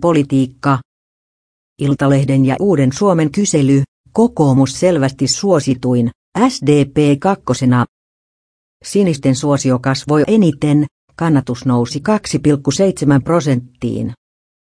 Politiikka. Iltalehden ja Uuden Suomen kysely, kokoomus selvästi suosituin, SDP kakkosena. Sinisten suosio kasvoi eniten, kannatus nousi 2,7 prosenttiin.